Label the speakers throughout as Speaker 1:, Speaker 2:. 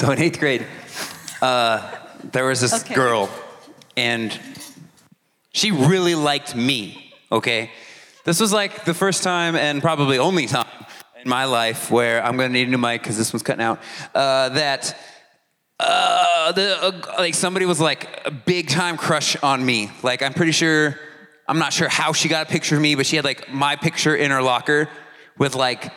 Speaker 1: So in eighth grade, uh, there was this
Speaker 2: Okay.
Speaker 1: girl, and she really liked me. Okay, this was like the first time and probably only time in my life where I'm gonna need a new mic because this one's cutting out. Uh, that uh, the uh, like somebody was like a big time crush on me. Like I'm pretty sure, I'm not sure how she got a picture of me, but she had like my picture in her locker with like,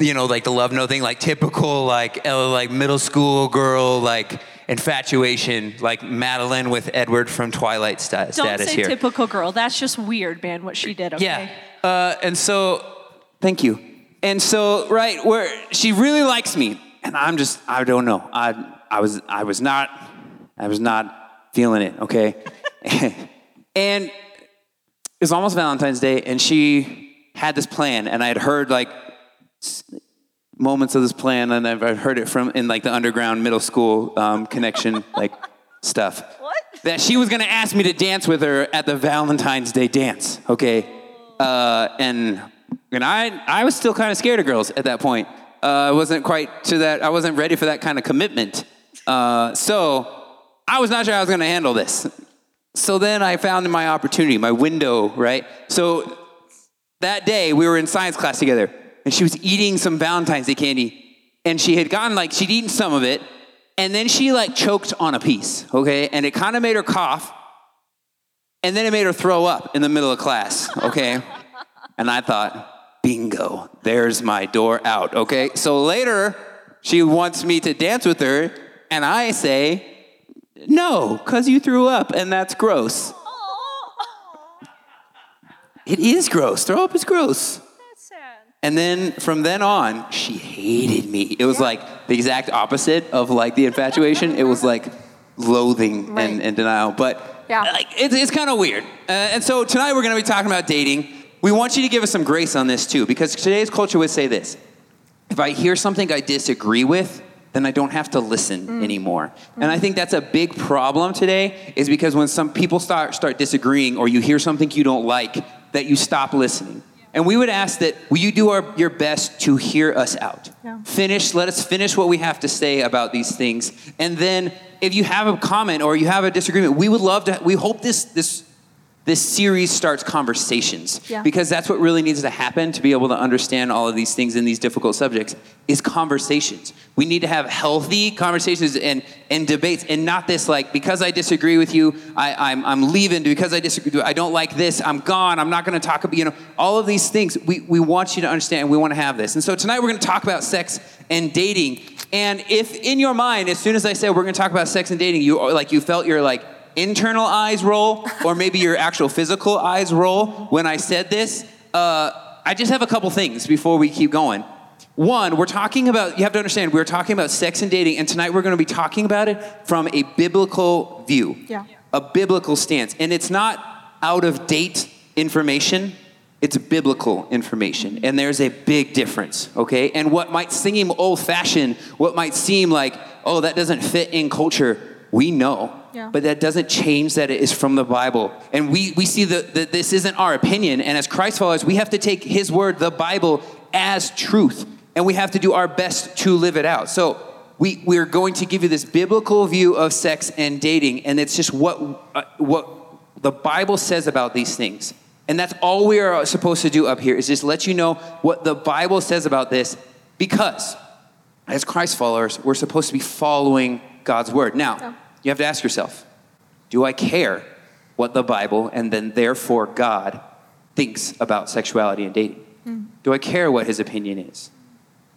Speaker 1: you know, like the love note thing, like typical like uh, like middle school girl like infatuation, like Madeline with Edward from Twilight sta-
Speaker 2: Don't
Speaker 1: status
Speaker 2: say
Speaker 1: here.
Speaker 2: typical girl. That's just weird, man. What she did. Okay.
Speaker 1: Yeah. Uh, and so, thank you. And so, right, where she really likes me, and I'm just, I don't know. I, I was, I was not, I was not feeling it. Okay. and it was almost Valentine's Day, and she had this plan, and I had heard like moments of this plan, and I've I've heard it from in like the underground middle school um, connection, like stuff
Speaker 2: What?
Speaker 1: that she was going to ask me to dance with her at the Valentine's Day dance. Okay, uh, and and I I was still kind of scared of girls at that point. Uh, I wasn't quite to that. I wasn't ready for that kind of commitment. Uh, so I was not sure how I was going to handle this. So then I found my opportunity, my window, right? So that day we were in science class together and she was eating some valentine's day candy. And she had gotten like she'd eaten some of it. And then she like choked on a piece okay? And it kind of made her cough. And then it made her throw up in the middle of class okay? And i thought bingo there's my door out okay? So later she wants me to dance with her. And i say no because you threw up and that's gross. It is gross. Throw up is gross. And then from then on, she hated me. It was like the exact opposite of like the infatuation. It was like loathing
Speaker 2: Right.
Speaker 1: and, and denial. But
Speaker 2: Yeah.
Speaker 1: like it's, it's kind of weird. Uh, and so tonight we're going to be talking about dating. We want you to give us some grace on this too, because today's culture would say this: if I hear something I disagree with, then I don't have to listen
Speaker 2: Mm.
Speaker 1: anymore. And I think that's a big problem today, is because when some people start start disagreeing or you hear something you don't like, that you stop listening. And we would ask that will you do our, your best to hear us out?
Speaker 2: Yeah.
Speaker 1: Finish, let us finish what we have to say about these things. And then if you have a comment or you have a disagreement, we would love to we hope this this this series starts conversations.
Speaker 2: Yeah.
Speaker 1: because that's what really needs to happen to be able to understand all of these things in these difficult subjects is conversations. We need to have healthy conversations and, and debates and not this like because i disagree with you I, I'm, I'm leaving. Because i disagree i don't like this i'm gone i'm not going to talk about you know all of these things we, we want you to understand we want to have this. And so tonight we're going to talk about sex and dating. And if in your mind as soon as i say we're going to talk about sex and dating you like you felt you're like internal eyes roll or maybe your actual physical eyes roll when I said this, uh, I just have a couple things before we keep going. One, we're talking about, you have to understand, we're talking about sex and dating, and tonight we're going to be talking about it from a biblical view,
Speaker 2: Yeah.
Speaker 1: a biblical stance. And it's not out of date information, it's biblical information. And there's a big difference, okay? And what might seem old fashioned, what might seem like, oh, that doesn't fit in culture, we know.
Speaker 2: Yeah.
Speaker 1: But that doesn't change that it is from the Bible. And we, we see that this isn't our opinion. And as Christ followers, we have to take His word, the Bible, as truth. And we have to do our best to live it out. So we, we're going to give you this biblical view of sex and dating. And it's just what, uh, what the Bible says about these things. And that's all we are supposed to do up here is just let you know what the Bible says about this because as Christ followers, we're supposed to be following God's word. Now,
Speaker 2: Yeah.
Speaker 1: you have to ask yourself do I care what the Bible and then therefore God thinks about sexuality and dating? Hmm. Do I care what his opinion is?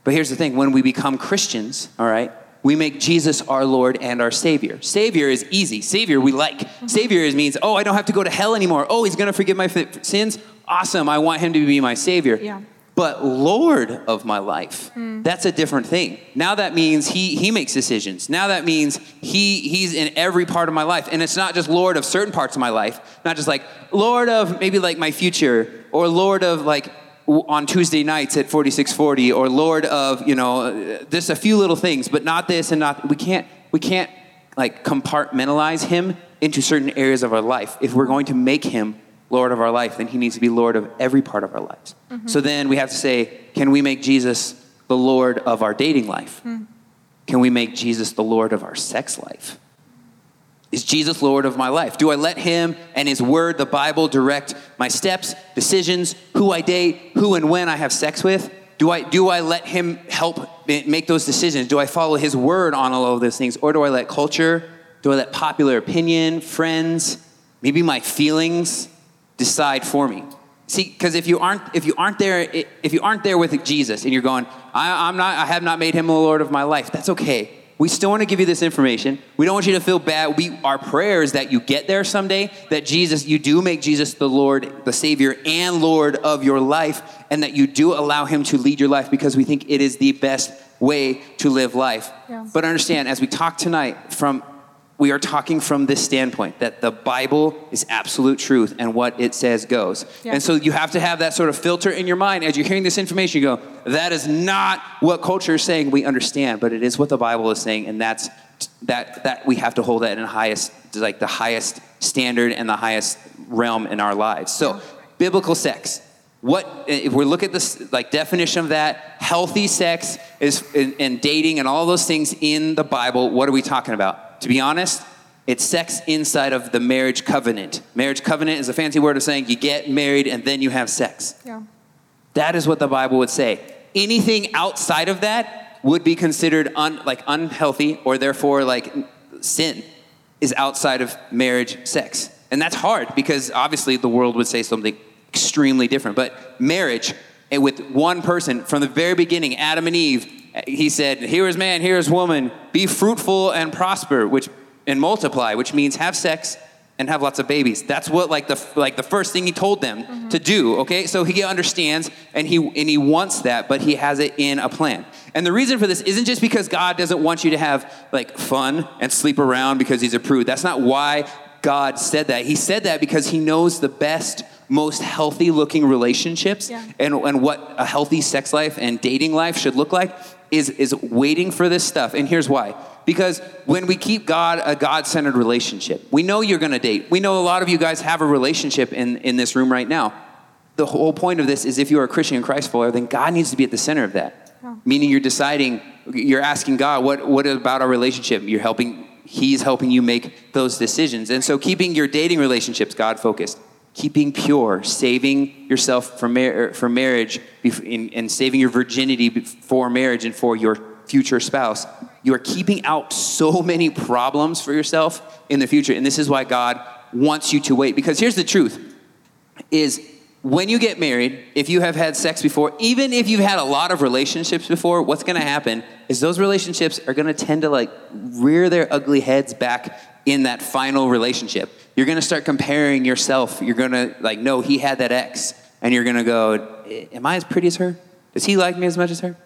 Speaker 1: But here's the thing when we become Christians, all right, we make Jesus our Lord and our Savior. Savior is easy. Savior we like. Mm-hmm. Savior is, means, oh, I don't have to go to hell anymore. Oh, he's going to forgive my sins. Awesome. I want him to be my Savior.
Speaker 2: Yeah.
Speaker 1: But Lord of my life, hmm. that's a different thing. Now that means he, he makes decisions. Now that means he, he's in every part of my life. And it's not just Lord of certain parts of my life, not just like Lord of maybe like my future or Lord of like on Tuesday nights at 4640 or Lord of, you know, just a few little things, but not this and not, we can't, we can't like compartmentalize him into certain areas of our life. If we're going to make him Lord of our life, then he needs to be Lord of every part of our lives. Mm-hmm. So then we have to say, can we make Jesus the Lord of our dating life? Mm. can we make Jesus the Lord of our sex life? Is Jesus Lord of my life? Do I let Him and His Word, the Bible, direct my steps, decisions, who I date, who and when I have sex with? Do I, do I let Him help make those decisions? Do I follow His Word on all of those things? Or do I let culture, do I let popular opinion, friends, maybe my feelings decide for me? See, because if you aren't if you aren't there if you aren't there with Jesus and you're going, I, I'm not I have not made him the Lord of my life, that's okay. We still want to give you this information. We don't want you to feel bad. We, our prayer is that you get there someday, that Jesus, you do make Jesus the Lord, the Savior, and Lord of your life, and that you do allow Him to lead your life because we think it is the best way to live life. Yeah. But understand, as we talk tonight from we are talking from this standpoint that the Bible is absolute truth and what it says goes. Yeah. And so you have to have that sort of filter in your mind as you're hearing this information. You go, that is not what culture is saying. We understand, but it is what the Bible is saying, and that's that that we have to hold that in highest like the highest standard and the highest realm in our lives. So, yeah. biblical sex. What if we look at this like definition of that? Healthy sex is and dating and all those things in the Bible. What are we talking about? To be honest, it's sex inside of the marriage covenant. Marriage covenant is a fancy word of saying you get married and then you have sex. Yeah. That is what the Bible would say. Anything outside of that would be considered un, like unhealthy or therefore like sin is outside of marriage sex. And that's hard because obviously the world would say something extremely different. But marriage eh, with one person from the very beginning, Adam and Eve, he said, Here is man, here is woman, be fruitful and prosper, which and multiply, which means have sex and have lots of babies. That's what like the like the first thing he told them mm-hmm. to do. Okay, so he understands and he and he wants that, but he has it in a plan. And the reason for this isn't just because God doesn't want you to have like fun and sleep around because he's a prude. That's not why God said that. He said that because he knows the best most healthy looking relationships yeah. and, and what a healthy sex life and dating life should look like is, is waiting for this stuff. And here's why. Because when we keep God a God centered relationship, we know you're going to date. We know a lot of you guys have a relationship in, in this room right now. The whole point of this is if you're a Christian and Christ follower, then God needs to be at the center of that. Yeah. Meaning you're deciding, you're asking God, what, what about our relationship? You're helping, He's helping you make those decisions. And so keeping your dating relationships God focused keeping pure, saving yourself for, mar- er, for marriage, and saving your virginity for marriage and for your future spouse, you are keeping out so many problems for yourself in the future. And this is why God wants you to wait. Because here's the truth is when you get married, if you have had sex before, even if you've had a lot of relationships before, what's going to happen is those relationships are going to tend to like rear their ugly heads back in that final relationship you're going to start comparing yourself. You're going to, like, no, he had that ex. And you're going to go, Am I as pretty as her? Does he like me as much as her?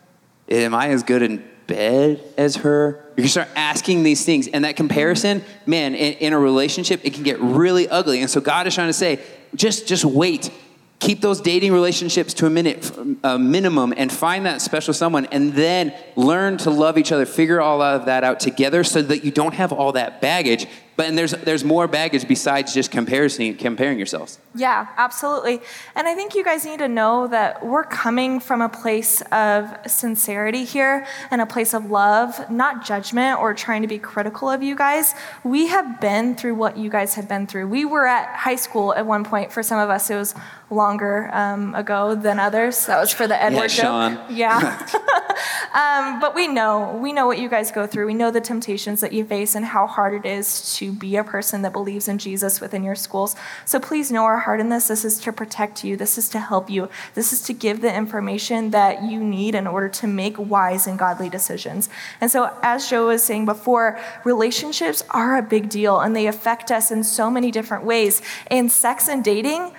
Speaker 1: Am I as good in bed as her? To start asking these things. And that comparison, man, in, in a relationship, it can get really ugly. And so God is trying to say, just, just wait keep those dating relationships to a minute a minimum and find that special someone and then learn to love each other figure all of that out together so that you don't have all that baggage but and there's there's more baggage besides just comparison comparing yourselves.
Speaker 3: Yeah, absolutely. And I think you guys need to know that we're coming from a place of sincerity here and a place of love, not judgment or trying to be critical of you guys. We have been through what you guys have been through. We were at high school at one point. For some of us, it was longer um, ago than others. That was for the Edward
Speaker 1: yeah, Sean.
Speaker 3: Yeah. um, but we know we know what you guys go through. We know the temptations that you face and how hard it is to be a person that believes in Jesus within your schools. So please know our heart in this. This is to protect you, this is to help you, this is to give the information that you need in order to make wise and godly decisions. And so, as Joe was saying before, relationships are a big deal and they affect us in so many different ways. And sex and dating,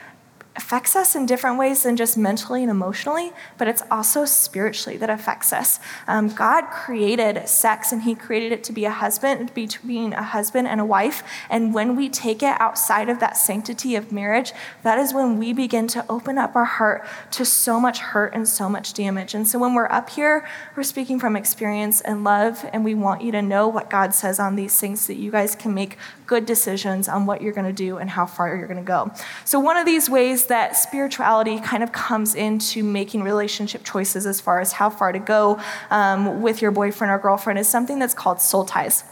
Speaker 3: affects us in different ways than just mentally and emotionally, but it's also spiritually that affects us. Um, God created sex and He created it to be a husband, between a husband and a wife. And when we take it outside of that sanctity of marriage, that is when we begin to open up our heart to so much hurt and so much damage. And so when we're up here, we're speaking from experience and love, and we want you to know what God says on these things so that you guys can make good decisions on what you're going to do and how far you're going to go. So, one of these ways that spirituality kind of comes into making relationship choices as far as how far to go um, with your boyfriend or girlfriend is something that's called soul ties.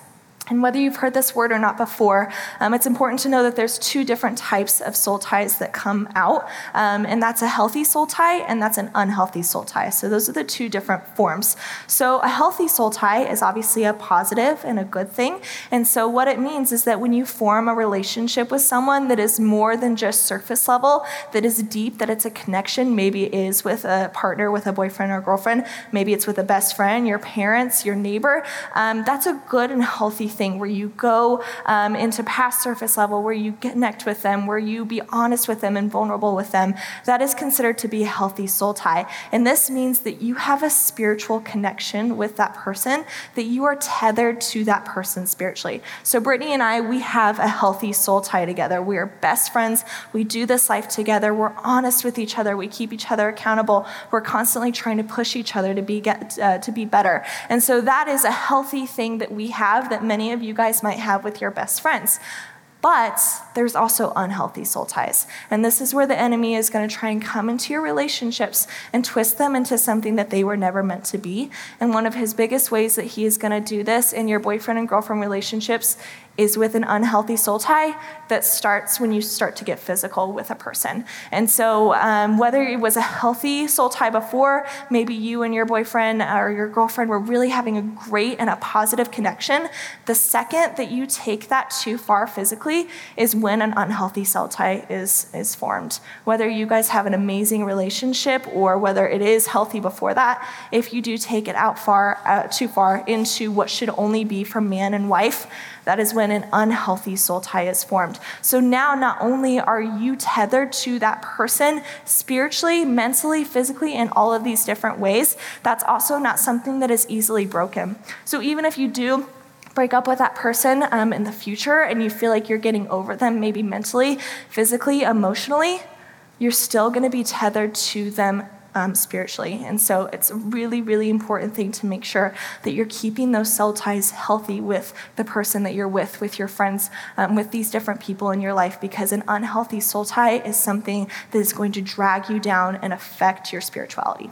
Speaker 3: And whether you've heard this word or not before, um, it's important to know that there's two different types of soul ties that come out, um, and that's a healthy soul tie and that's an unhealthy soul tie. So those are the two different forms. So a healthy soul tie is obviously a positive and a good thing, and so what it means is that when you form a relationship with someone that is more than just surface level, that is deep, that it's a connection. Maybe it is with a partner, with a boyfriend or girlfriend. Maybe it's with a best friend, your parents, your neighbor. Um, that's a good and healthy thing where you go um, into past surface level, where you connect with them, where you be honest with them and vulnerable with them. That is considered to be a healthy soul tie. And this means that you have a spiritual connection with that person, that you are tethered to that person spiritually. So, Brittany and I, we have a healthy soul tie together. We are best friends. We do this life together. We're honest with each other. We keep each other accountable. We're constantly trying to push each other to be, get, uh, to be better. And so, that is a healthy thing that we have that many of you guys might have with your best friends. But there's also unhealthy soul ties. And this is where the enemy is going to try and come into your relationships and twist them into something that they were never meant to be. And one of his biggest ways that he is going to do this in your boyfriend and girlfriend relationships is with an unhealthy soul tie that starts when you start to get physical with a person. And so, um, whether it was a healthy soul tie before, maybe you and your boyfriend or your girlfriend were really having a great and a positive connection, the second that you take that too far physically is when an unhealthy soul tie is, is formed. Whether you guys have an amazing relationship or whether it is healthy before that, if you do take it out far, uh, too far into what should only be for man and wife, that is when an unhealthy soul tie is formed. So now, not only are you tethered to that person spiritually, mentally, physically, in all of these different ways, that's also not something that is easily broken. So even if you do, break up with that person um, in the future and you feel like you're getting over them, maybe mentally, physically, emotionally, you're still going to be tethered to them um, spiritually. And so it's a really, really important thing to make sure that you're keeping those soul ties healthy with the person that you're with, with your friends, um, with these different people in your life, because an unhealthy soul tie is something that is going to drag you down and affect your spirituality.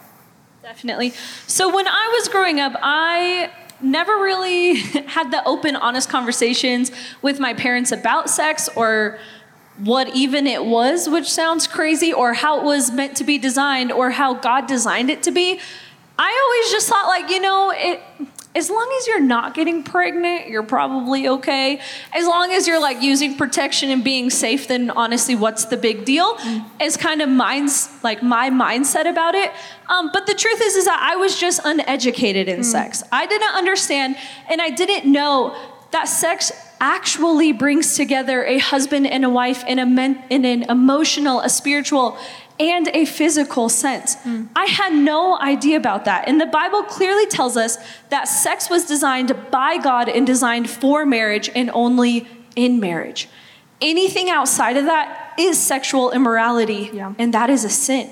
Speaker 2: Definitely. So when I was growing up, I never really had the open, honest conversations with my parents about sex or what even it was, which sounds crazy, or how it was meant to be designed, or how God designed it to be. I always just thought, like, you know, it, as long as you're not getting pregnant, you're probably okay. As long as you're like using protection and being safe, then honestly, what's the big deal? Mm. Is kind of mine's like my mindset about it. Um, but the truth is, is that I was just uneducated in mm. sex. I didn't understand, and I didn't know that sex actually brings together a husband and a wife in, a men, in an emotional, a spiritual, and a physical sense. Mm. I had no idea about that. And the Bible clearly tells us that sex was designed by God and designed for marriage and only in marriage. Anything outside of that is sexual immorality, yeah. and that is a sin.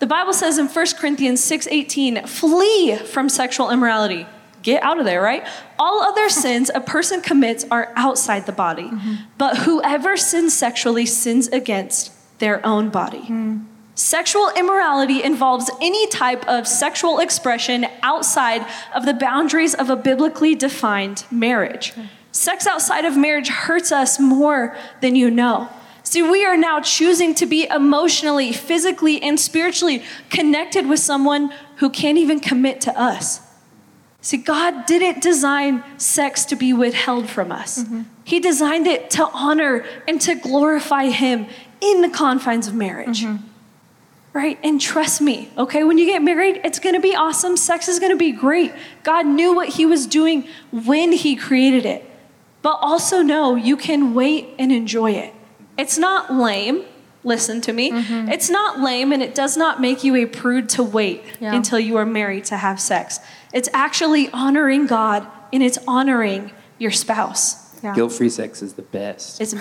Speaker 2: The Bible says in 1 Corinthians 6:18, "Flee from sexual immorality." Get out of there, right? All other sins a person commits are outside the body, mm-hmm. but whoever sins sexually sins against their own body. Mm. Sexual immorality involves any type of sexual expression outside of the boundaries of a biblically defined marriage. Okay. Sex outside of marriage hurts us more than you know. See, we are now choosing to be emotionally, physically, and spiritually connected with someone who can't even commit to us. See, God didn't design sex to be withheld from us. Mm-hmm. He designed it to honor and to glorify Him in the confines of marriage. Mm-hmm. Right? And trust me, okay, when you get married, it's gonna be awesome. Sex is gonna be great. God knew what He was doing when He created it. But also know you can wait and enjoy it. It's not lame. Listen to me. Mm-hmm. It's not lame and it does not make you a prude to wait yeah. until you are married to have sex. It's actually honoring God and it's honoring your spouse.
Speaker 1: Yeah. Guilt free sex is the best.
Speaker 2: It's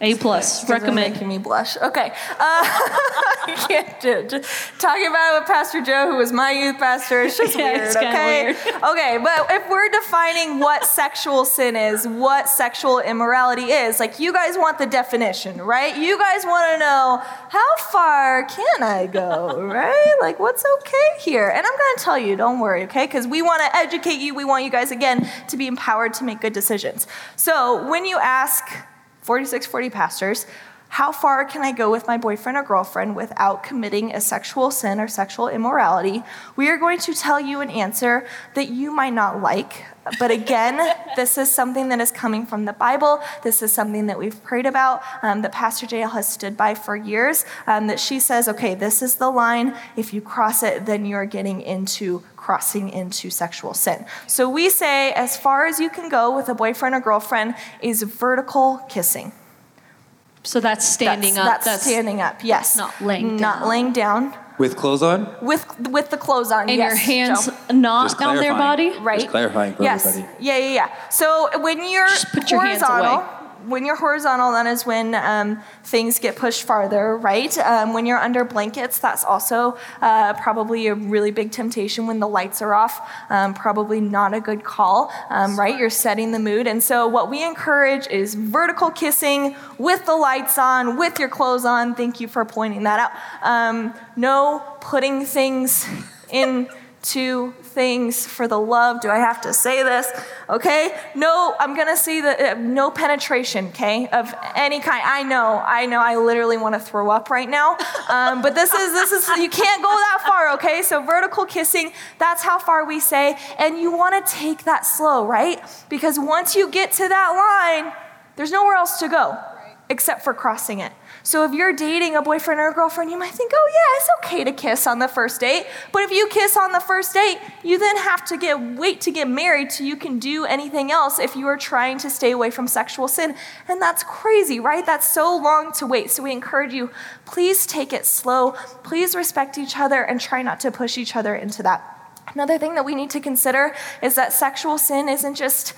Speaker 2: A plus.
Speaker 3: Those
Speaker 2: Recommend.
Speaker 3: making me blush. Okay. Uh, I can't do it. Just talking about it with Pastor Joe, who was my youth pastor, it's just
Speaker 2: Yeah,
Speaker 3: weird,
Speaker 2: it's
Speaker 3: okay?
Speaker 2: weird.
Speaker 3: okay, but if we're defining what sexual sin is, what sexual immorality is, like you guys want the definition, right? You guys want to know how far can I go, right? Like what's okay here? And I'm going to tell you, don't worry, okay? Because we want to educate you. We want you guys, again, to be empowered to make good decisions. So when you ask, 4640 pastors, how far can I go with my boyfriend or girlfriend without committing a sexual sin or sexual immorality? We are going to tell you an answer that you might not like. But again, this is something that is coming from the Bible. This is something that we've prayed about, um, that Pastor Jael has stood by for years. Um, that she says, okay, this is the line. If you cross it, then you're getting into crossing into sexual sin. So we say, as far as you can go with a boyfriend or girlfriend, is vertical kissing.
Speaker 2: So that's standing
Speaker 3: that's,
Speaker 2: up.
Speaker 3: That's, standing up. Yes.
Speaker 2: not laying
Speaker 3: Not
Speaker 2: down.
Speaker 3: laying down.
Speaker 1: With clothes on?
Speaker 3: With with the clothes on.
Speaker 2: And
Speaker 3: yes,
Speaker 2: your hands
Speaker 3: Joe.
Speaker 2: not on their body.
Speaker 3: Right.
Speaker 1: Just clarifying for
Speaker 3: yes.
Speaker 1: everybody.
Speaker 3: Yeah, yeah, yeah. So when you're
Speaker 2: Just put your hands
Speaker 3: horizontal,
Speaker 2: away.
Speaker 3: When you're horizontal, that is when um, things get pushed farther, right? Um, when you're under blankets, that's also uh, probably a really big temptation when the lights are off. Um, probably not a good call, um, right? You're setting the mood. And so what we encourage is vertical kissing with the lights on, with your clothes on. Thank you for pointing that out. Um, no putting things into things for the love. Do I have to say this? Okay. No, I'm going to say that uh, no penetration, okay, of any kind. I know, I know, I literally want to throw up right now. Um, but this is, this is, you can't go that far, okay? So vertical kissing, that's how far we say. And you want to take that slow, right? Because once you get to that line, there's nowhere else to go except for crossing it. So if you're dating a boyfriend or a girlfriend, you might think, oh, yeah, it's okay to kiss on the first date. But if you kiss on the first date, you then have to get wait to get married so you can do anything else if you are trying to stay away from sexual sin. And that's crazy, right? That's so long to wait. So we encourage you, please take it slow. Please respect each other and try not to push each other into that. Another thing that we need to consider is that sexual sin isn't just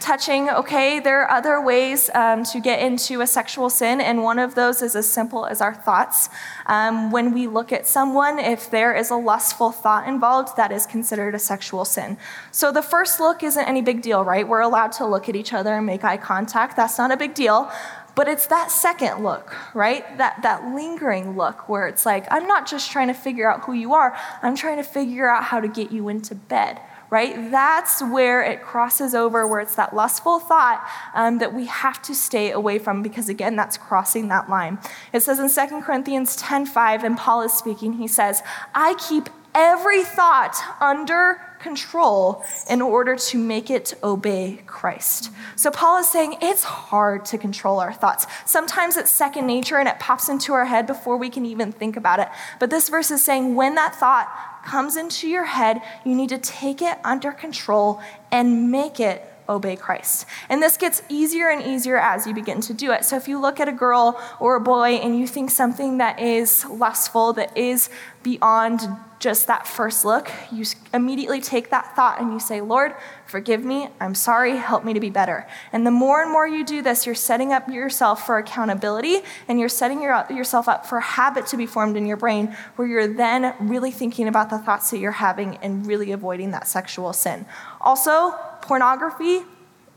Speaker 3: touching, okay, there are other ways um, to get into a sexual sin, and one of those is as simple as our thoughts. Um, when we look at someone, if there is a lustful thought involved, that is considered a sexual sin. So the first look isn't any big deal, right? We're allowed to look at each other and make eye contact. That's not a big deal. But it's that second look, right? That, that lingering look where it's like, I'm not just trying to figure out who you are, I'm trying to figure out how to get you into bed right? That's where it crosses over, where it's that lustful thought um, that we have to stay away from because, again, that's crossing that line. It says in 2 Corinthians 10 5, and Paul is speaking, he says, I keep every thought under control in order to make it obey Christ. So Paul is saying it's hard to control our thoughts. Sometimes it's second nature and it pops into our head before we can even think about it. But this verse is saying when that thought comes into your head, you need to take it under control and make it obey Christ. And this gets easier and easier as you begin to do it. So if you look at a girl or a boy and you think something that is lustful, that is beyond just that first look, you immediately take that thought and you say, Lord, forgive me. I'm sorry. Help me to be better. And the more and more you do this, you're setting up yourself for accountability and you're setting your, yourself up for a habit to be formed in your brain where you're then really thinking about the thoughts that you're having and really avoiding that sexual sin. Also, pornography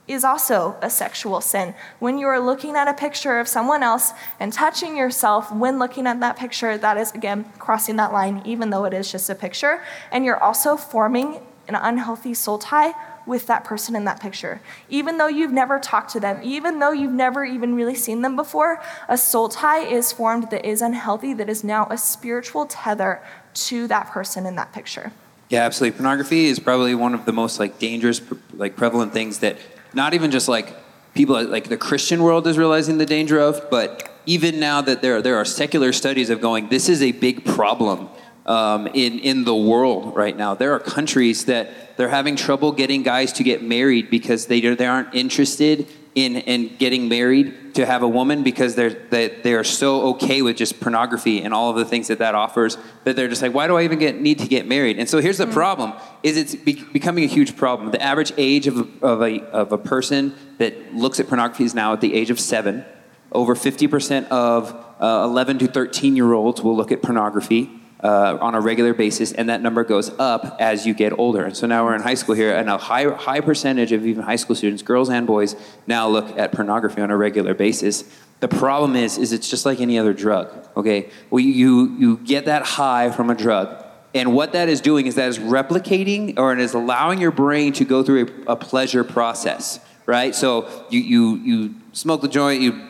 Speaker 3: is also a sexual sin. When you are looking at a picture of someone else and touching yourself when looking at that picture, that is, again, crossing that line, even though it is just a picture. And you're also forming an unhealthy soul tie with that person in that picture. Even though you've never talked to them, even though you've never even really seen them before, a soul tie is formed that is unhealthy, that is now a spiritual tether to that person in that picture.
Speaker 1: Yeah, absolutely. Pornography is probably one of the most like dangerous, like prevalent things that not even just like people like the Christian world is realizing the danger of, but even now that there there are secular studies of going, this is a big problem um, in in the world right now. There are countries that they're having trouble getting guys to get married because they they aren't interested in in getting married to have a woman because they're they, they are so okay with just pornography and all of the things that that offers that they're just like why do I even get need to get married? And so here's the problem is it's be, becoming a huge problem. The average age of, of a of a person that looks at pornography is now at the age of seven. Over 50% of uh, 11 to 13 year olds will look at pornography uh, on a regular basis, and that number goes up as you get older. And so now we're in high school here, and a high, high percentage of even high school students, girls and boys, now look at pornography on a regular basis. The problem is, is it's just like any other drug. Okay, well, you you get that high from a drug, and what that is doing is that is replicating or it is allowing your brain to go through a, a pleasure process, right? So you you you smoke the joint, you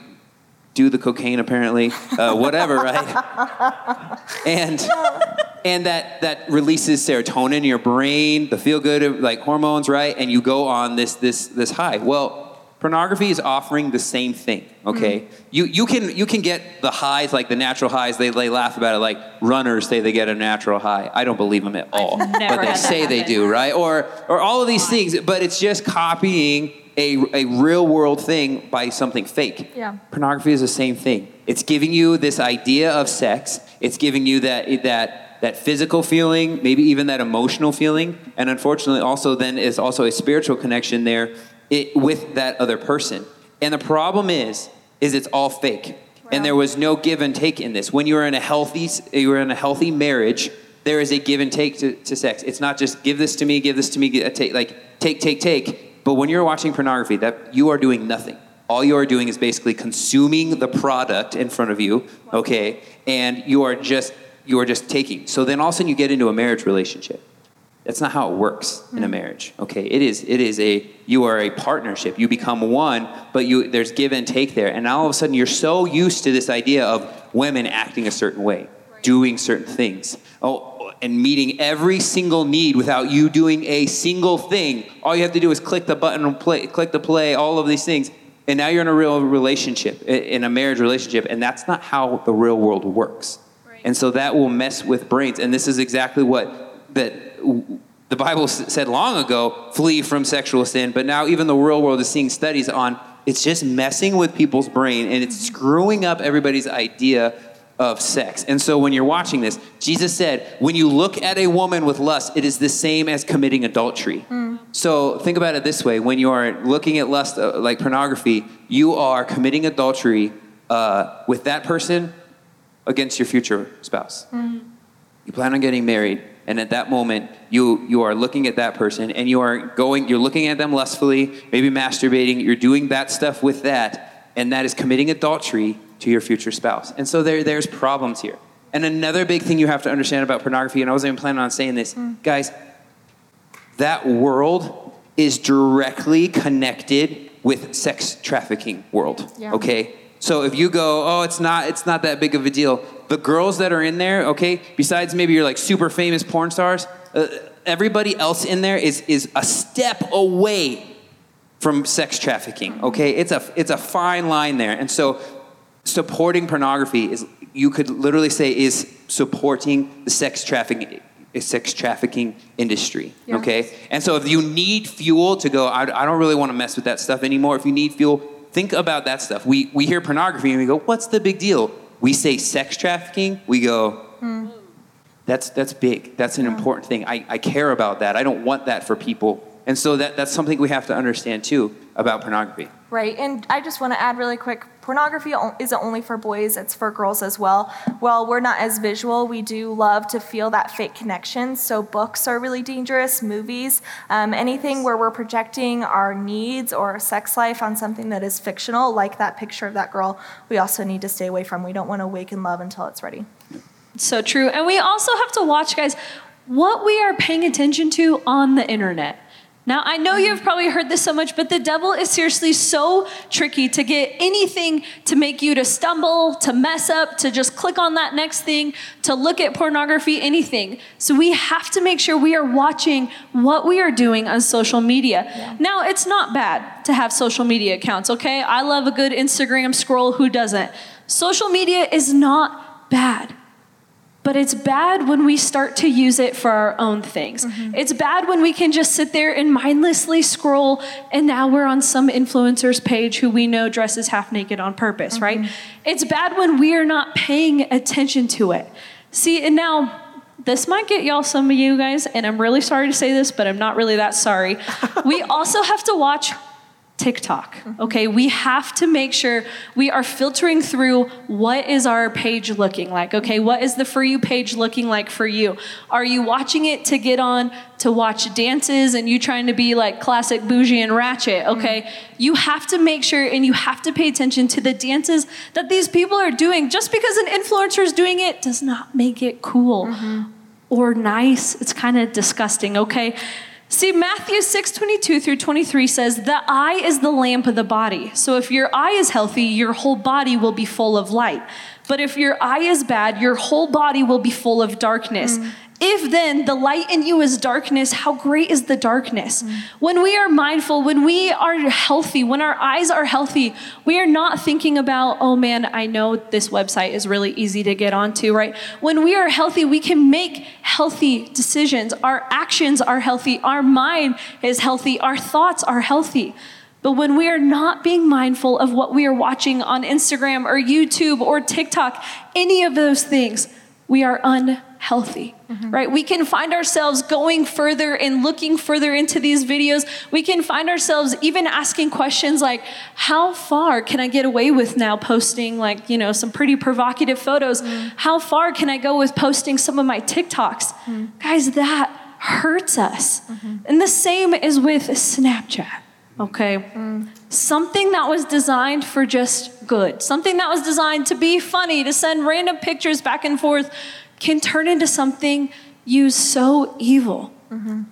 Speaker 1: do the cocaine apparently, uh, whatever, right? and and that that releases serotonin in your brain, the feel good like hormones, right? And you go on this this this high. Well, pornography is offering the same thing. Okay, mm. you you can you can get the highs like the natural highs. They they laugh about it like runners say they get a natural high. I don't believe them at all, but they say they do, right? Or or all of these things, but it's just copying a, a real world thing by something fake.
Speaker 3: Yeah.
Speaker 1: Pornography is the same thing. It's giving you this idea of sex. It's giving you that that that physical feeling, maybe even that emotional feeling, and unfortunately, also then is also a spiritual connection there it, with that other person. And the problem is, is it's all fake, and there was no give and take in this. When you are in a healthy, you are in a healthy marriage. There is a give and take to, to sex. It's not just give this to me, give this to me, take like take, take, take but when you're watching pornography, that you are doing nothing. All you are doing is basically consuming the product in front of you, okay? And you are just you are just taking. So then all of a sudden you get into a marriage relationship. That's not how it works in a mm-hmm. marriage. Okay, it is. It is a. You are a partnership. You become one, but you there's give and take there. And now all of a sudden you're so used to this idea of women acting a certain way, doing certain things. Oh, and meeting every single need without you doing a single thing. All you have to do is click the button and play, click the play, all of these things. And now you're in a real relationship, in a marriage relationship, and that's not how the real world works. Right. And so that will mess with brains. And this is exactly what that the Bible said long ago flee from sexual sin, but now even the real world is seeing studies on it's just messing with people's brain and it's screwing up everybody's idea of sex. And so when you're watching this, Jesus said, when you look at a woman with lust, it is the same as committing adultery. Mm. So think about it this way when you are looking at lust, uh, like pornography, you are committing adultery uh, with that person against your future spouse. Mm. You plan on getting married. And at that moment, you, you are looking at that person and you are going, you're looking at them lustfully, maybe masturbating, you're doing that stuff with that, and that is committing adultery to your future spouse. And so there, there's problems here. And another big thing you have to understand about pornography, and I wasn't even planning on saying this, mm. guys, that world is directly connected with sex trafficking world. Yeah. Okay? So if you go, oh, it's not, it's not that big of a deal. The girls that are in there, okay, besides maybe you're like super famous porn stars, uh, everybody else in there is is a step away from sex trafficking. Okay, it's a it's a fine line there, and so supporting pornography is you could literally say is supporting the sex trafficking sex trafficking industry yeah. okay? And so if you need fuel to go I, I don't really want to mess with that stuff anymore. If you need fuel think about that stuff. We we hear pornography and we go what's the big deal? We say sex trafficking we go hmm. that's that's big. That's an yeah. important thing. I, I care about that. I don't want that for people. And so that, that's something we have to understand too about pornography.
Speaker 3: Right. And I just want to add really quick pornography isn't only for boys, it's for girls as well. Well, we're not as visual. We do love to feel that fake connection. So, books are really dangerous, movies, um, anything where we're projecting our needs or our sex life on something that is fictional, like that picture of that girl, we also need to stay away from. We don't want to awaken love until it's ready.
Speaker 2: So true. And we also have to watch, guys, what we are paying attention to on the internet. Now, I know you've probably heard this so much, but the devil is seriously so tricky to get anything to make you to stumble, to mess up, to just click on that next thing, to look at pornography, anything. So we have to make sure we are watching what we are doing on social media. Yeah. Now, it's not bad to have social media accounts, okay? I love a good Instagram scroll, who doesn't? Social media is not bad. But it's bad when we start to use it for our own things. Mm-hmm. It's bad when we can just sit there and mindlessly scroll, and now we're on some influencer's page who we know dresses half naked on purpose, mm-hmm. right? It's bad when we are not paying attention to it. See, and now this might get y'all, some of you guys, and I'm really sorry to say this, but I'm not really that sorry. we also have to watch TikTok. Okay, we have to make sure we are filtering through what is our page looking like. Okay, what is the For You page looking like for you? Are you watching it to get on to watch dances and you trying to be like classic bougie and ratchet? Mm-hmm. Okay, you have to make sure and you have to pay attention to the dances that these people are doing. Just because an influencer is doing it does not make it cool mm-hmm. or nice. It's kind of disgusting, okay? See, Matthew 6 22 through 23 says, The eye is the lamp of the body. So if your eye is healthy, your whole body will be full of light. But if your eye is bad, your whole body will be full of darkness. Mm. If then the light in you is darkness, how great is the darkness? Mm. When we are mindful, when we are healthy, when our eyes are healthy, we are not thinking about, oh man, I know this website is really easy to get onto, right? When we are healthy, we can make healthy decisions. Our actions are healthy, our mind is healthy, our thoughts are healthy. But when we are not being mindful of what we are watching on Instagram or YouTube or TikTok, any of those things, we are unhealthy, mm-hmm. right? We can find ourselves going further and looking further into these videos. We can find ourselves even asking questions like, how far can I get away with now posting like, you know, some pretty provocative photos? Mm-hmm. How far can I go with posting some of my TikToks? Mm-hmm. Guys, that hurts us. And the same is with Snapchat. Okay. Mm. Something that was designed for just good, something that was designed to be funny, to send random pictures back and forth, can turn into something used so evil. Mm-hmm.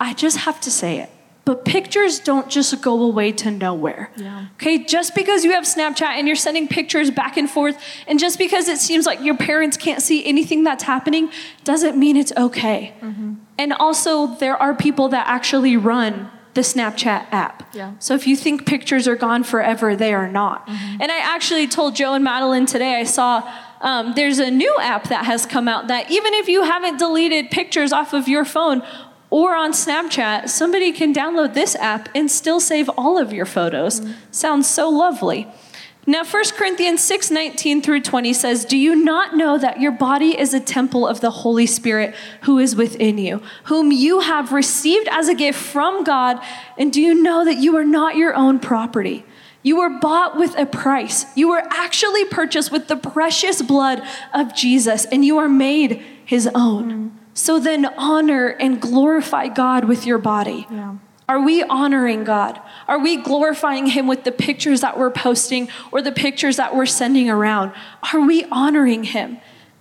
Speaker 2: I just have to say it. But pictures don't just go away to nowhere. Okay, just because you have Snapchat and you're sending pictures back and forth, and just because it seems like your parents can't see anything that's happening, doesn't mean it's okay. Mm-hmm. And also, there are people that actually run the Snapchat app.
Speaker 3: Yeah.
Speaker 2: So if you think pictures are gone forever, they are not. And I actually told Joe and Madeline today, I saw um, there's a new app that has come out that even if you haven't deleted pictures off of your phone or on Snapchat, somebody can download this app and still save all of your photos. Sounds so lovely. Now, 1 Corinthians 6 19 through 20 says, Do you not know that your body is a temple of the Holy Spirit who is within you, whom you have received as a gift from God? And do you know that you are not your own property? You were bought with a price. You were actually purchased with the precious blood of Jesus, and you are made his own. Mm. So then, honor and glorify God with your body.
Speaker 3: Yeah.
Speaker 2: Are we honoring God? Are we glorifying Him with the pictures that we're posting or the pictures that we're sending around? Are we honoring Him?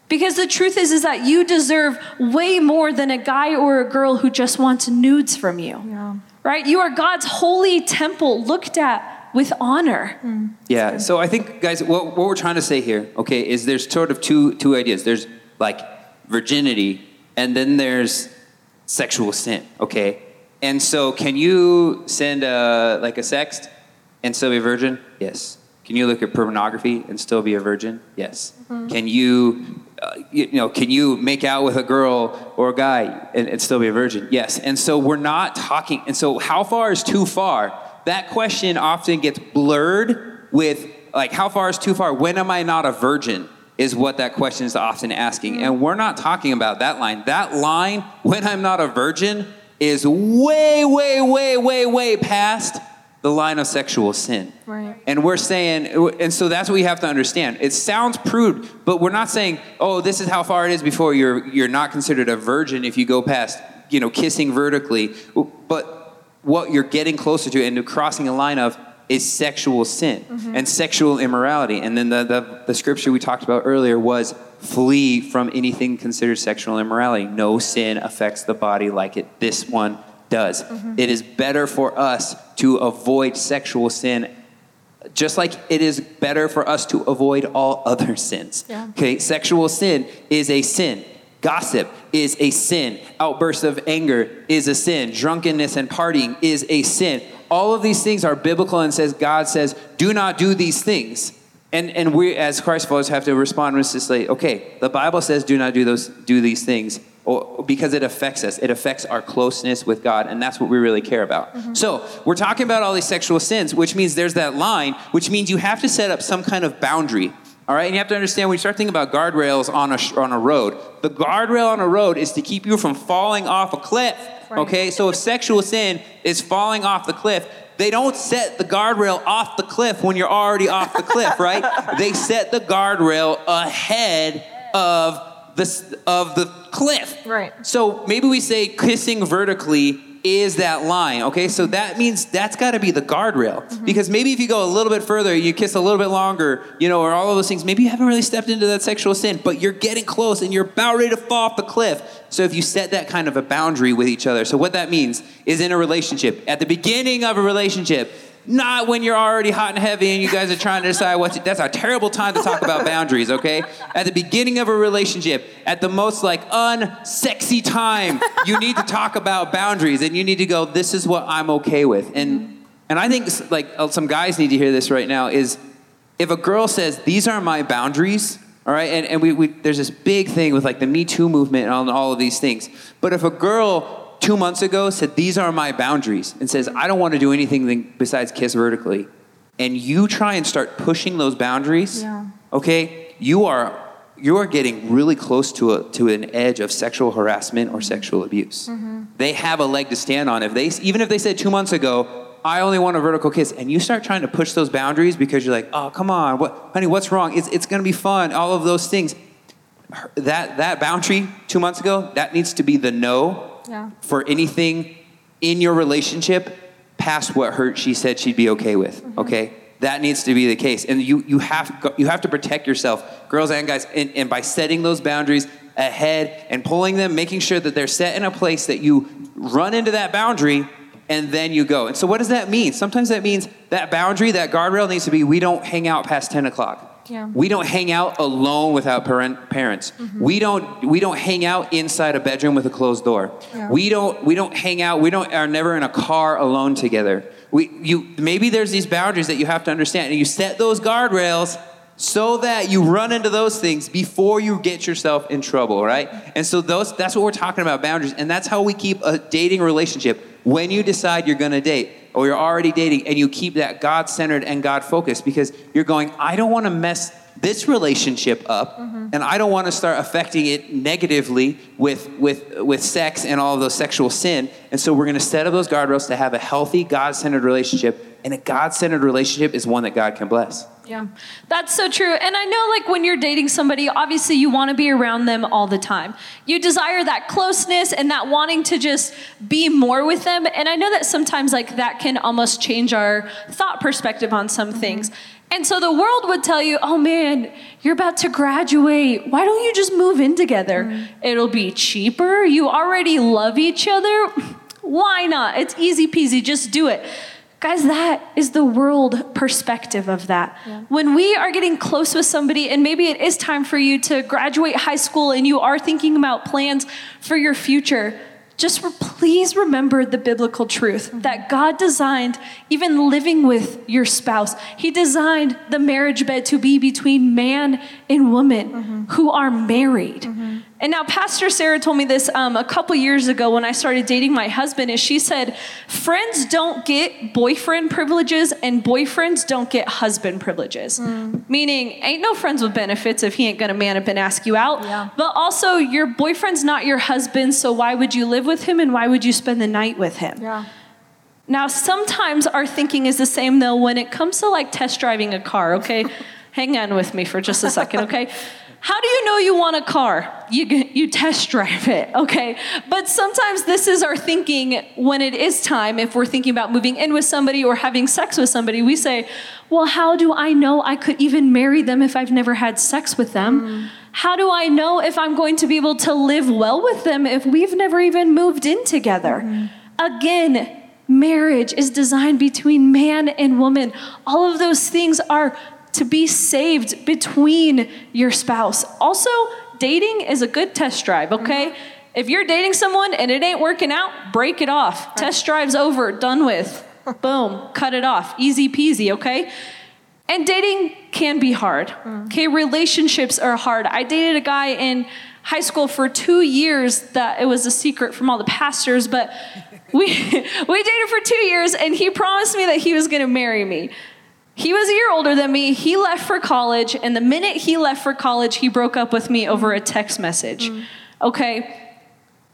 Speaker 2: Because the truth is, is that you deserve way more than a guy or a girl who just wants nudes from you.
Speaker 3: Yeah.
Speaker 2: Right? You are God's holy temple looked at with honor. Mm.
Speaker 1: Yeah. So I think, guys, what, what we're trying to say here, okay, is there's sort of two two ideas. There's like virginity, and then there's sexual sin. Okay. And so, can you send a like a sext and still be a virgin? Yes. Can you look at pornography and still be a virgin? Yes. Mm-hmm. Can you, uh, you, you know, can you make out with a girl or a guy and, and still be a virgin? Yes. And so we're not talking. And so, how far is too far? That question often gets blurred with like, how far is too far? When am I not a virgin? Is what that question is often asking. Mm-hmm. And we're not talking about that line. That line, when I'm not a virgin, is way, way, way, way, way past the line of sexual sin.
Speaker 3: Right.
Speaker 1: And we're saying, and so that's what we have to understand. It sounds prude, but we're not saying, oh, this is how far it is before you're you're not considered a virgin if you go past, you know, kissing vertically. But what you're getting closer to and crossing a line of is sexual sin and sexual immorality. And then the, the, the scripture we talked about earlier was flee from anything considered sexual immorality. No sin affects the body like it this one does. Mm-hmm. It is better for us to avoid sexual sin just like it is better for us to avoid all other sins.
Speaker 3: Yeah.
Speaker 1: Okay, sexual sin is a sin. Gossip is a sin. Outbursts of anger is a sin. Drunkenness and partying is a sin. All of these things are biblical and says God says, do not do these things. And and we as Christ followers have to respond with this like, okay, the Bible says do not do those do these things or, because it affects us. It affects our closeness with God, and that's what we really care about. Mm-hmm. So we're talking about all these sexual sins, which means there's that line, which means you have to set up some kind of boundary. All right, and you have to understand when you start thinking about guardrails on a on a road, the guardrail on a road is to keep you from falling off a cliff.
Speaker 3: Right.
Speaker 1: Okay, so if sexual sin is falling off the cliff, They don't set the guardrail off the cliff when you're already off the cliff, right? They set the guardrail ahead of the, of the cliff.
Speaker 3: Right.
Speaker 1: So maybe we say kissing vertically is that line, okay? So that means that's got to be the guardrail.
Speaker 3: Mm-hmm.
Speaker 1: Because maybe if you go a little bit further, you kiss a little bit longer, you know, or all of those things, maybe you haven't really stepped into that sexual sin, but you're getting close and you're about ready to fall off the cliff. So if you set that kind of a boundary with each other, so what that means is in a relationship, at the beginning of a relationship, not when you're already hot and heavy and you guys are trying to decide what to, that's a terrible time to talk about boundaries, okay? At the beginning of a relationship, at the most like unsexy time, you need to talk about boundaries and you need to go, this is what I'm okay with. And and I think like uh, some guys need to hear this right now is if a girl says, these are my boundaries, all right, and, and we, we there's this big thing with like the Me Too movement and all, all of these things. But if a girl two months ago said, These are my boundaries, and says, I don't want to do anything besides kiss vertically, and you try and start pushing those boundaries,
Speaker 3: Yeah.
Speaker 1: okay, you are you are getting really close to a to an edge of sexual harassment or sexual abuse. Mm-hmm. They have a leg to stand on. If they even if they said two months ago, I only want a vertical kiss, and you start trying to push those boundaries because you're like, oh come on, what honey, what's wrong? It's it's gonna be fun, all of those things. That that boundary two months ago, that needs to be the no
Speaker 3: Yeah.
Speaker 1: for anything in your relationship past what her she said she'd be okay with. Mm-hmm. Okay, that needs to be the case, and you you have you have to protect yourself, girls and guys, and, and by setting those boundaries ahead and pulling them, making sure that they're set in a place that you run into that boundary. And then you go. And so, what does that mean? Sometimes that means that boundary, that guardrail needs to be we don't hang out past 10 o'clock.
Speaker 3: Yeah.
Speaker 1: We don't hang out alone without parent, parents. Mm-hmm. We don't we don't hang out inside a bedroom with a closed door.
Speaker 3: Yeah.
Speaker 1: We don't we don't hang out. We don't are never in a car alone together. We you maybe there's these boundaries that you have to understand, and you set those guardrails so that you run into those things before you get yourself in trouble, right? And so those that's what we're talking about boundaries, and that's how we keep a dating relationship. When you decide you're going to date or you're already dating and you keep that God centered and God focused because you're going, I don't want to mess this relationship up mm-hmm. and I don't want to start affecting it negatively with, with, with sex and all of those sexual sin. And so we're going to set up those guardrails to have a healthy, God centered relationship. And a God centered relationship is one that God can bless.
Speaker 2: Yeah, that's so true. And I know, like, when you're dating somebody, obviously you want to be around them all the time. You desire that closeness and that wanting to just be more with them. And I know that sometimes, like, that can almost change our thought perspective on some mm-hmm. things. And so the world would tell you, oh man, you're about to graduate. Why don't you just move in together? Mm-hmm. It'll be cheaper. You already love each other. Why not? It's easy peasy. Just do it. Guys, that is the world perspective of that. When we are getting close with somebody, and maybe it is time for you to graduate high school and you are thinking about plans for your future, just please remember the biblical truth mm-hmm. that God designed even living with your spouse. He designed the marriage bed to be between man and woman mm-hmm. who are married. Mm-hmm. And now, Pastor Sarah told me this um, a couple years ago when I started dating my husband. Is she said, "Friends don't get boyfriend privileges, and boyfriends don't get husband privileges." Meaning, ain't no friends with benefits if he ain't gonna man up and ask you out.
Speaker 3: Yeah.
Speaker 2: But also, your boyfriend's not your husband, so why would you live with him, and why would you spend the night with him?
Speaker 3: Yeah.
Speaker 2: Now, sometimes our thinking is the same though when it comes to like test driving a car, okay? Hang on with me for just a second, okay? How do you know you want a car? You, you test drive it, okay? But sometimes this is our thinking when it is time, if we're thinking about moving in with somebody or having sex with somebody, we say, well, how do I know I could even marry them if I've never had sex with them? Mm. How do I know if I'm going to be able to live well with them if we've never even moved in together? Mm. Again, marriage is designed between man and woman. All of those things are to be saved between your spouse. Also, dating is a good test drive, okay? Mm-hmm. If you're dating someone and it ain't working out, break it off. Test drive's over, done with. Boom, cut it off. Easy peasy, okay? And dating can be hard. Mm. Okay, relationships are hard. I dated a guy in high school for two years that it was a secret from all the pastors, but we we dated for two years and he promised me that he was gonna marry me. He was a year older than me. He left for college, and the minute he left for college, he broke up with me over a text message. Mm. Okay.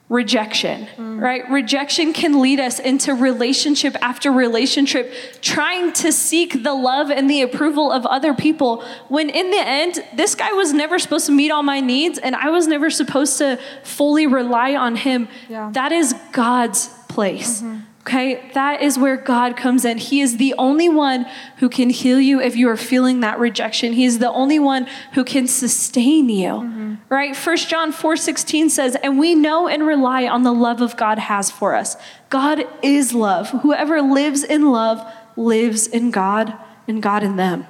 Speaker 2: rejection, mm. right? Rejection can lead us into relationship after relationship, trying to seek the love and the approval of other people. When in the end, this guy was never supposed to meet all my needs, and I was never supposed to fully rely on him.
Speaker 3: Yeah.
Speaker 2: That is God's place. Mm-hmm. Okay, that is where God comes in. He is the only one who can heal you if you are feeling that rejection. He is the only one who can sustain you. Mm-hmm. Right? 1 John 4:16 says, "And we know and rely on the love of God has for us. God is love. Whoever lives in love lives in God and God in them."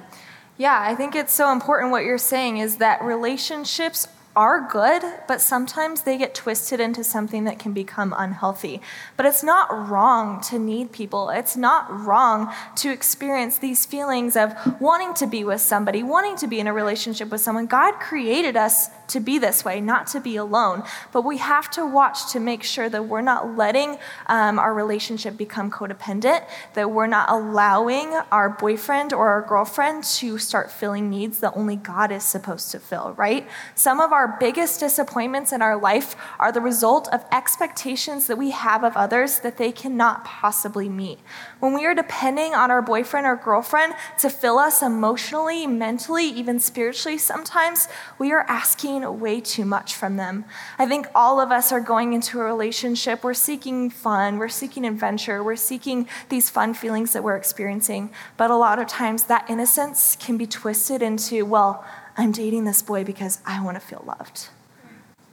Speaker 3: Yeah, I think it's so important what you're saying is that relationships are good, but sometimes they get twisted into something that can become unhealthy. But it's not wrong to need people. It's not wrong to experience these feelings of wanting to be with somebody, wanting to be in a relationship with someone. God created us to be this way, not to be alone. But we have to watch to make sure that we're not letting um, our relationship become codependent, that we're not allowing our boyfriend or our girlfriend to start filling needs that only God is supposed to fill, right? Some of our biggest disappointments in our life are the result of expectations that we have of others that they cannot possibly meet. When we are depending on our boyfriend or girlfriend to fill us emotionally, mentally, even spiritually, sometimes we are asking way too much from them. I think all of us are going into a relationship. We're seeking fun, we're seeking adventure, we're seeking these fun feelings that we're experiencing. But a lot of times that innocence can be twisted into, well, I'm dating this boy because I want to feel loved.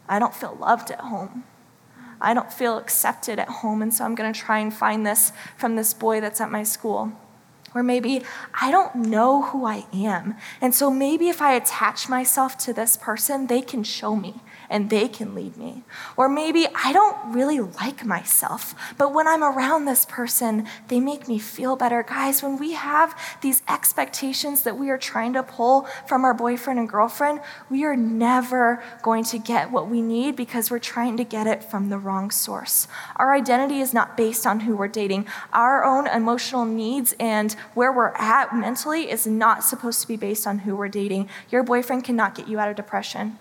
Speaker 3: I don't feel loved at home. I don't feel accepted at home, and so I'm going to try and find this from this boy that's at my school. Or maybe I don't know who I am. And so maybe if I attach myself to this person, they can show me and they can lead me. Or maybe I don't really like myself, but when I'm around this person, they make me feel better. Guys, when we have these expectations that we are trying to pull from our boyfriend and girlfriend, we are never going to get what we need because we're trying to get it from the wrong source. Our identity is not based on who we're dating. Our own emotional needs and where we're at mentally is not supposed to be based on who we're dating. Your boyfriend cannot get you out of depression.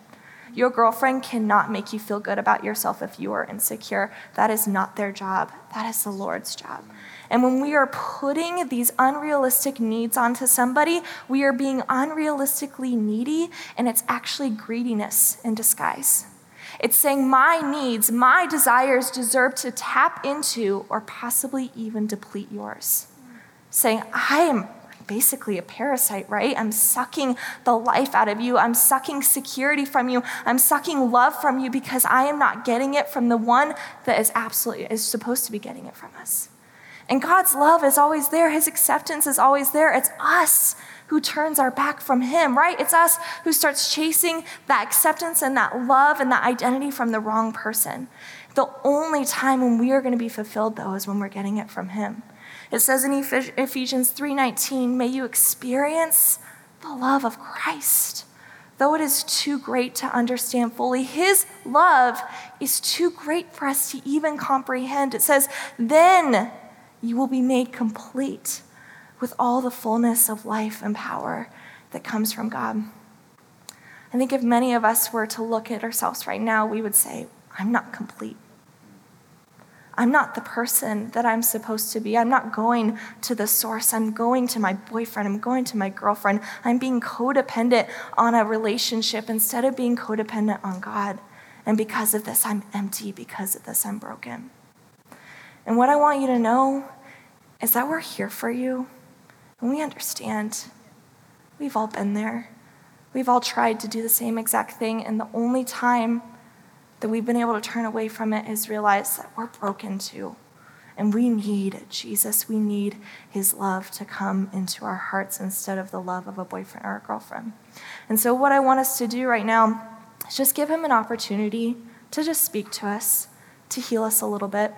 Speaker 3: Your girlfriend cannot make you feel good about yourself if you are insecure. That is not their job, that is the Lord's job. And when we are putting these unrealistic needs onto somebody, we are being unrealistically needy, and it's actually greediness in disguise. It's saying my needs, my desires deserve to tap into or possibly even deplete yours. Saying, I am basically a parasite, right? I'm sucking the life out of you. I'm sucking security from you. I'm sucking love from you because I am not getting it from the one that is absolutely is supposed to be getting it from us. And God's love is always there. His acceptance is always there. It's us who turns our back from him, right? It's us who starts chasing that acceptance and that love and that identity from the wrong person. The only time when we are going to be fulfilled though is when we're getting it from him. It says in Ephesians 3:19, "May you experience the love of Christ." Though it is too great to understand fully, his love is too great for us to even comprehend. It says, "Then you will be made complete with all the fullness of life and power that comes from God." I think if many of us were to look at ourselves right now, we would say, "I'm not complete." I'm not the person that I'm supposed to be. I'm not going to the source. I'm going to my boyfriend. I'm going to my girlfriend. I'm being codependent on a relationship instead of being codependent on God. And because of this, I'm empty. Because of this, I'm broken. And what I want you to know is that we're here for you. And we understand. We've all been there. We've all tried to do the same exact thing. And the only time that we've been able to turn away from it is realize that we're broken too. And we need Jesus. We need his love to come into our hearts instead of the love of a boyfriend or a girlfriend. And so, what I want us to do right now is just give him an opportunity to just speak to us, to heal us a little bit.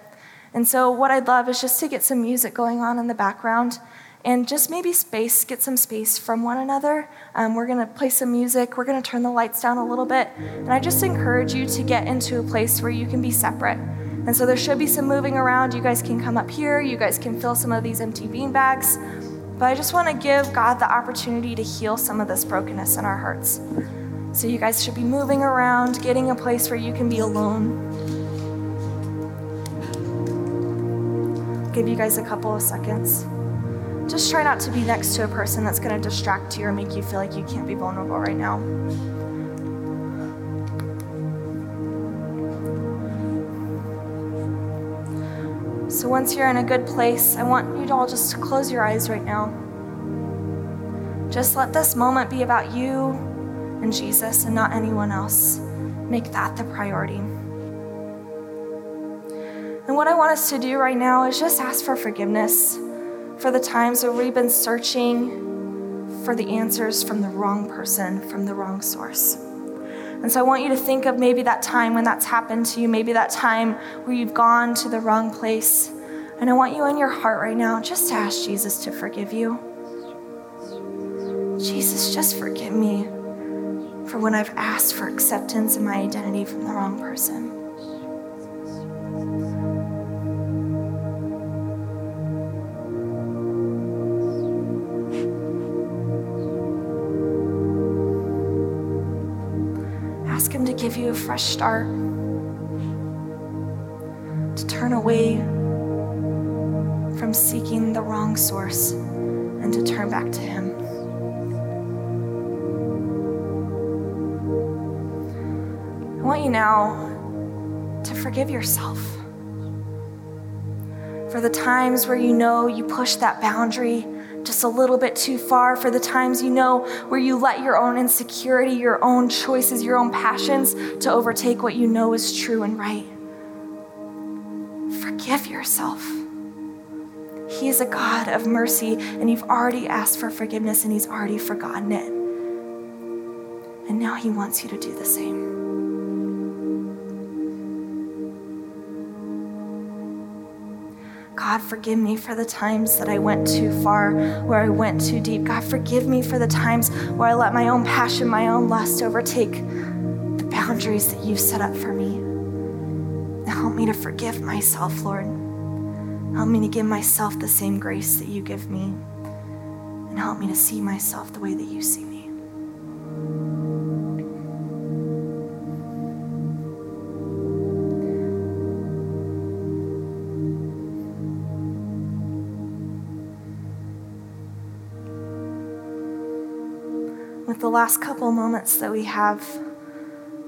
Speaker 3: And so, what I'd love is just to get some music going on in the background and just maybe space, get some space from one another. Um, we're going to play some music. We're going to turn the lights down a little bit. And I just encourage you to get into a place where you can be separate. And so there should be some moving around. You guys can come up here. You guys can fill some of these empty bean bags. But I just want to give God the opportunity to heal some of this brokenness in our hearts. So you guys should be moving around, getting a place where you can be alone. give you guys a couple of seconds. Just try not to be next to a person that's going to distract you or make you feel like you can't be vulnerable right now. So once you're in a good place, I want you to all just close your eyes right now. Just let this moment be about you and Jesus and not anyone else. Make that the priority. And what I want us to do right now is just ask for forgiveness for the times where we've been searching for the answers from the wrong person, from the wrong source. And so I want you to think of maybe that time when that's happened to you, maybe that time where you've gone to the wrong place. And I want you in your heart right now just to ask Jesus to forgive you. Jesus, just forgive me for when I've asked for acceptance and my identity from the wrong person. A fresh start, to turn away from seeking the wrong source and to turn back to Him. I want you now to forgive yourself for the times where you know you push that boundary just a little bit too far, for the times you know where you let your own insecurity, your own choices, your own passions to overtake what you know is true and right. Forgive yourself. He is a God of mercy, and you've already asked for forgiveness, and He's already forgotten it. And now He wants you to do the same. God, forgive me for the times that I went too far, where I went too deep. God, forgive me for the times where I let my own passion, my own lust overtake the boundaries that you've set up for me. Help me to forgive myself, Lord. Help me to give myself the same grace that you give me. And help me to see myself the way that you see me. The last couple moments that we have,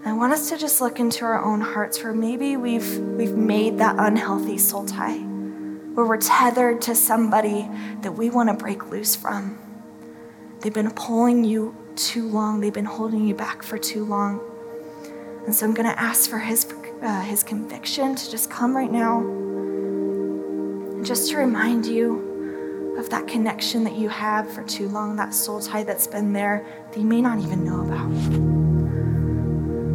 Speaker 3: I want us to just look into our own hearts where maybe we've we've made that unhealthy soul tie, where we're tethered to somebody that we want to break loose from. They've been pulling you too long. They've been holding you back for too long. And so I'm going to ask for his uh, his conviction to just come right now, and just to remind you of that connection that you have for too long, that soul tie that's been there that you may not even know about.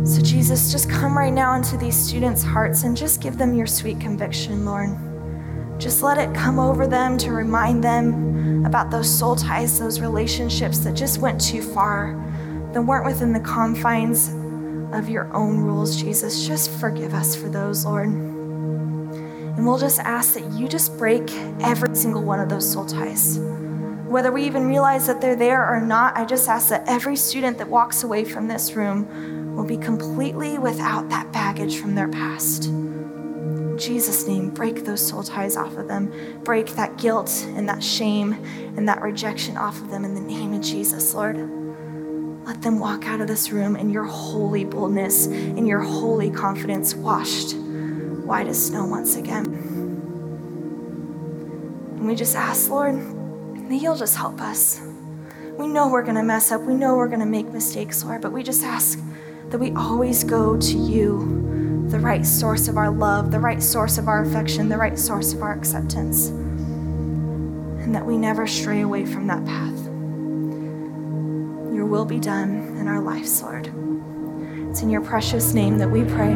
Speaker 3: So, Jesus, just come right now into these students' hearts and just give them your sweet conviction, Lord. Just let it come over them to remind them about those soul ties, those relationships that just went too far, that weren't within the confines of your own rules, Jesus. Just forgive us for those, Lord. And we'll just ask that you just break every single one of those soul ties. Whether we even realize that they're there or not, I just ask that every student that walks away from this room will be completely without that baggage from their past. In Jesus' name, break those soul ties off of them. Break that guilt and that shame and that rejection off of them in the name of Jesus, Lord. Let them walk out of this room in your holy boldness, in your holy confidence, washed white as snow once again. And we just ask, Lord, that you'll just help us. We know we're going to mess up. We know we're going to make mistakes, Lord, but we just ask that we always go to you, the right source of our love, the right source of our affection, the right source of our acceptance, and that we never stray away from that path. Your will be done in our lives, Lord. It's in your precious name that we pray.